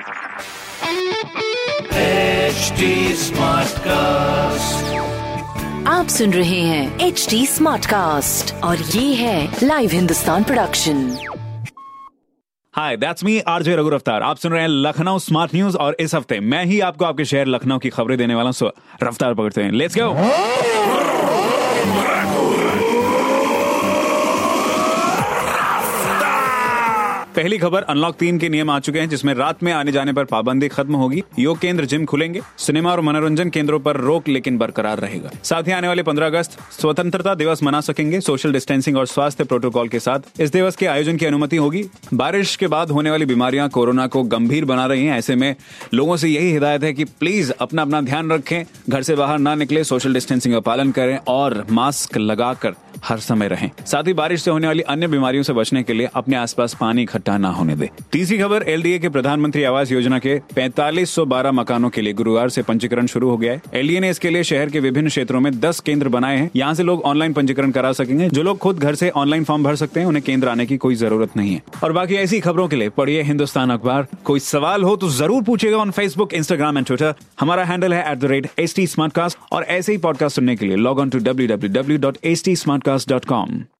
HD Smartcast. आप सुन रहे हैं एच डी स्मार्ट कास्ट और ये है live Hindustan production hi that's me RJ Raghu रफ्तार आप सुन रहे हैं लखनऊ स्मार्ट न्यूज़ और इस हफ़्ते मैं ही आपको आपके शहर लखनऊ की खबरें देने वाला हूँ। रफ्तार पकड़ते हैं। लेट्स गो पहली खबर अनलॉक तीन के नियम आ चुके हैं, जिसमें रात में आने जाने पर पाबंदी खत्म होगी। योग केंद्र जिम खुलेंगे, सिनेमा और मनोरंजन केंद्रों पर रोक लेकिन बरकरार रहेगा। साथ ही आने वाले 15 अगस्त, स्वतंत्रता दिवस मना सकेंगे सोशल डिस्टेंसिंग और स्वास्थ्य प्रोटोकॉल के साथ। इस दिवस के आयोजन की अनुमति होगी। बारिश के बाद होने वाली बीमारियाँ कोरोना को गंभीर बना रही हैं, ऐसे में लोगों से यही हिदायत है कि प्लीज़ अपना अपना ध्यान रखें, घर से बाहर ना निकले, सोशल डिस्टेंसिंग का पालन करें और मास्क लगाकर हर समय रहें। साथ ही बारिश से होने वाली अन्य बीमारियों से बचने के लिए अपने आसपास पानी इकट्ठा ना होने दे। तीसरी खबर, एलडीए के प्रधानमंत्री आवास योजना के 4512 मकानों के लिए गुरुवार से पंजीकरण शुरू हो गया है। एलडीए ने इसके लिए शहर के विभिन्न क्षेत्रों में 10 केंद्र बनाए हैं। यहाँ से लोग ऑनलाइन पंजीकरण करा सकेंगे। जो लोग खुद घर से ऑनलाइन फॉर्म भर सकते हैं, उन्हें केंद्र आने की कोई ज़रूरत नहीं है। और बाकी ऐसी खबरों के लिए पढ़िए हिंदुस्तान अखबार। कोई सवाल हो तो ज़रूर पूछेगा on Facebook Instagram and Twitter हमारा हैंडल है एट और ऐसे ही पॉडकास्ट सुनने के लिए log on to W W W dot H T